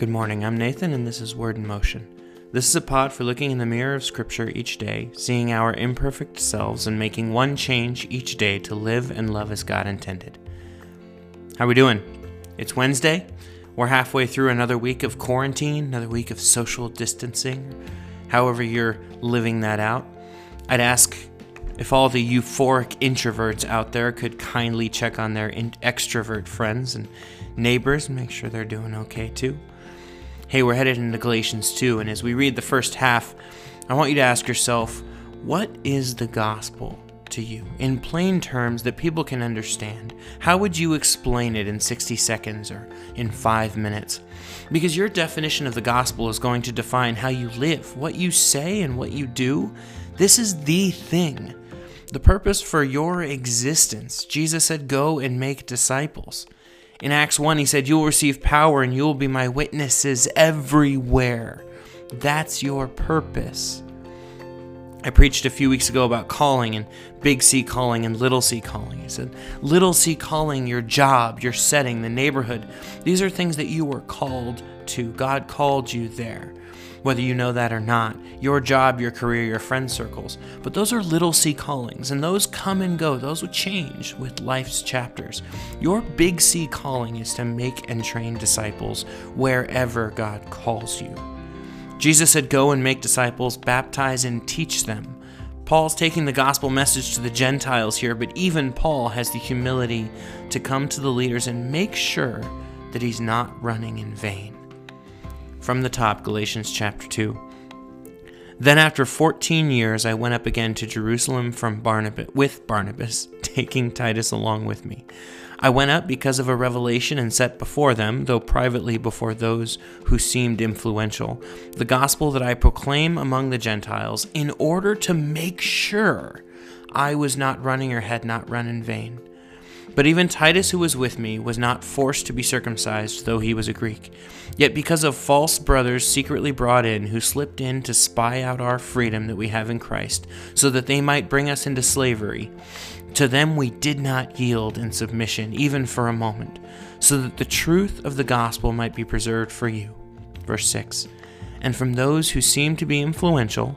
Good morning, I'm Nathan, and this is Word in Motion. This is a pod for looking in the mirror of Scripture each day, seeing our imperfect selves, and making one change each day to live and love as God intended. How are we doing? It's Wednesday. We're halfway through another week of quarantine, another week of social distancing, however you're living that out. I'd ask if all the euphoric introverts out there could kindly check on their extrovert friends and neighbors and make sure they're doing okay too hey, we're headed into Galatians 2, and as we read the first half, I want you to ask yourself, what is the gospel to you? In plain terms that people can understand, how would you explain it in 60 seconds or in five minutes? Because your definition of the gospel is going to define how you live, what you say, and what you do. This is the thing. The purpose for your existence. Jesus said, Go and make disciples. In Acts 1, he said, You will receive power and you will be my witnesses everywhere. That's your purpose. I preached a few weeks ago about calling and big C calling and little c calling. I said, little c calling, your job, your setting, the neighborhood. These are things that you were called to. God called you there whether you know that or not, your job, your career, your friend circles. But those are little c callings, and those come and go. Those will change with life's chapters. Your big C calling is to make and train disciples wherever God calls you. Jesus said, Go and make disciples, baptize and teach them. Paul's taking the gospel message to the Gentiles here, but even Paul has the humility to come to the leaders and make sure that he's not running in vain. From the top, Galatians chapter 2. Then after 14 years I went up again to Jerusalem from Barnabas with Barnabas, taking Titus along with me. I went up because of a revelation and set before them, though privately before those who seemed influential, the gospel that I proclaim among the Gentiles, in order to make sure I was not running or had not run in vain. But even Titus, who was with me, was not forced to be circumcised, though he was a Greek. Yet because of false brothers secretly brought in, who slipped in to spy out our freedom that we have in Christ, so that they might bring us into slavery, to them we did not yield in submission, even for a moment, so that the truth of the gospel might be preserved for you. Verse 6 And from those who seemed to be influential,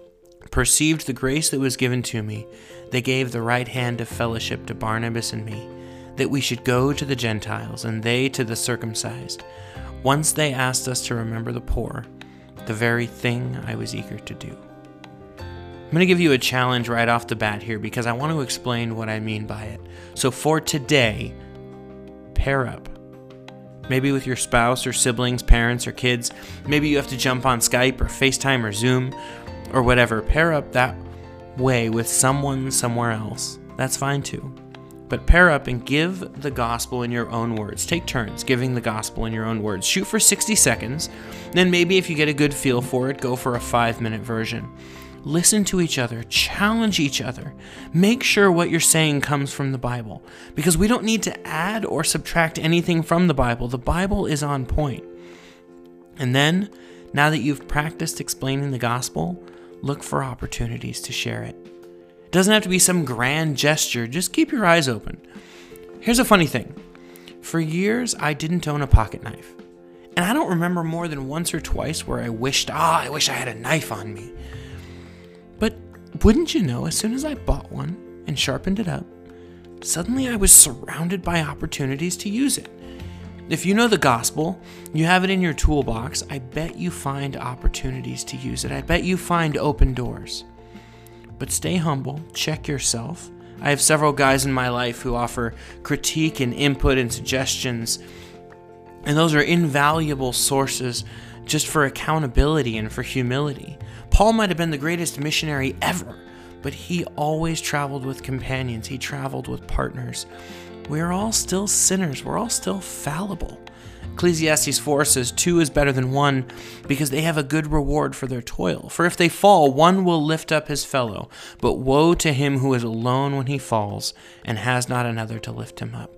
perceived the grace that was given to me, they gave the right hand of fellowship to Barnabas and me, that we should go to the Gentiles, and they to the circumcised. Once they asked us to remember the poor, the very thing I was eager to do. I'm going to give you a challenge right off the bat here because I want to explain what I mean by it. So, for today, pair up. Maybe with your spouse or siblings, parents, or kids. Maybe you have to jump on Skype or FaceTime or Zoom or whatever. Pair up that way with someone somewhere else. That's fine too. But pair up and give the gospel in your own words. Take turns giving the gospel in your own words. Shoot for 60 seconds. Then maybe if you get a good feel for it, go for a five minute version. Listen to each other, challenge each other. Make sure what you're saying comes from the Bible because we don't need to add or subtract anything from the Bible. The Bible is on point. And then, now that you've practiced explaining the gospel, look for opportunities to share it. It doesn't have to be some grand gesture, just keep your eyes open. Here's a funny thing for years, I didn't own a pocket knife. And I don't remember more than once or twice where I wished, ah, I wish I had a knife on me. But wouldn't you know, as soon as I bought one and sharpened it up, suddenly I was surrounded by opportunities to use it. If you know the gospel, you have it in your toolbox, I bet you find opportunities to use it. I bet you find open doors. But stay humble, check yourself. I have several guys in my life who offer critique and input and suggestions, and those are invaluable sources just for accountability and for humility. Paul might have been the greatest missionary ever, but he always traveled with companions, he traveled with partners. We are all still sinners, we're all still fallible. Ecclesiastes 4 says, Two is better than one because they have a good reward for their toil. For if they fall, one will lift up his fellow. But woe to him who is alone when he falls and has not another to lift him up.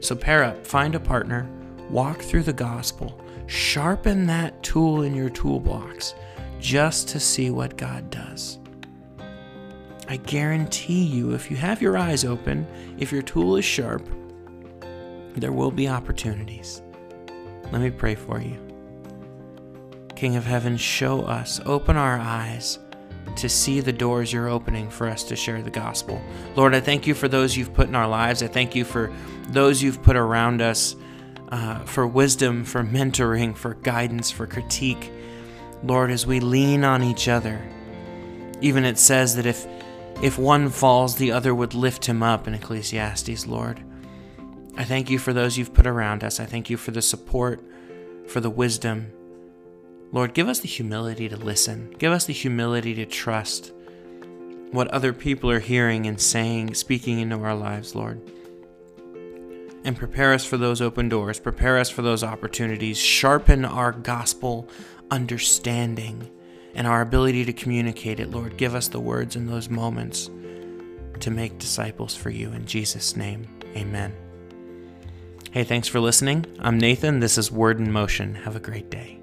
So pair up, find a partner, walk through the gospel, sharpen that tool in your toolbox just to see what God does. I guarantee you, if you have your eyes open, if your tool is sharp, there will be opportunities. Let me pray for you. King of heaven, show us, open our eyes to see the doors you're opening for us to share the gospel. Lord, I thank you for those you've put in our lives. I thank you for those you've put around us uh, for wisdom, for mentoring, for guidance, for critique. Lord, as we lean on each other, even it says that if if one falls, the other would lift him up in Ecclesiastes, Lord. I thank you for those you've put around us. I thank you for the support, for the wisdom. Lord, give us the humility to listen. Give us the humility to trust what other people are hearing and saying, speaking into our lives, Lord. And prepare us for those open doors. Prepare us for those opportunities. Sharpen our gospel understanding and our ability to communicate it, Lord. Give us the words in those moments to make disciples for you. In Jesus' name, amen. Hey, thanks for listening. I'm Nathan. This is Word in Motion. Have a great day.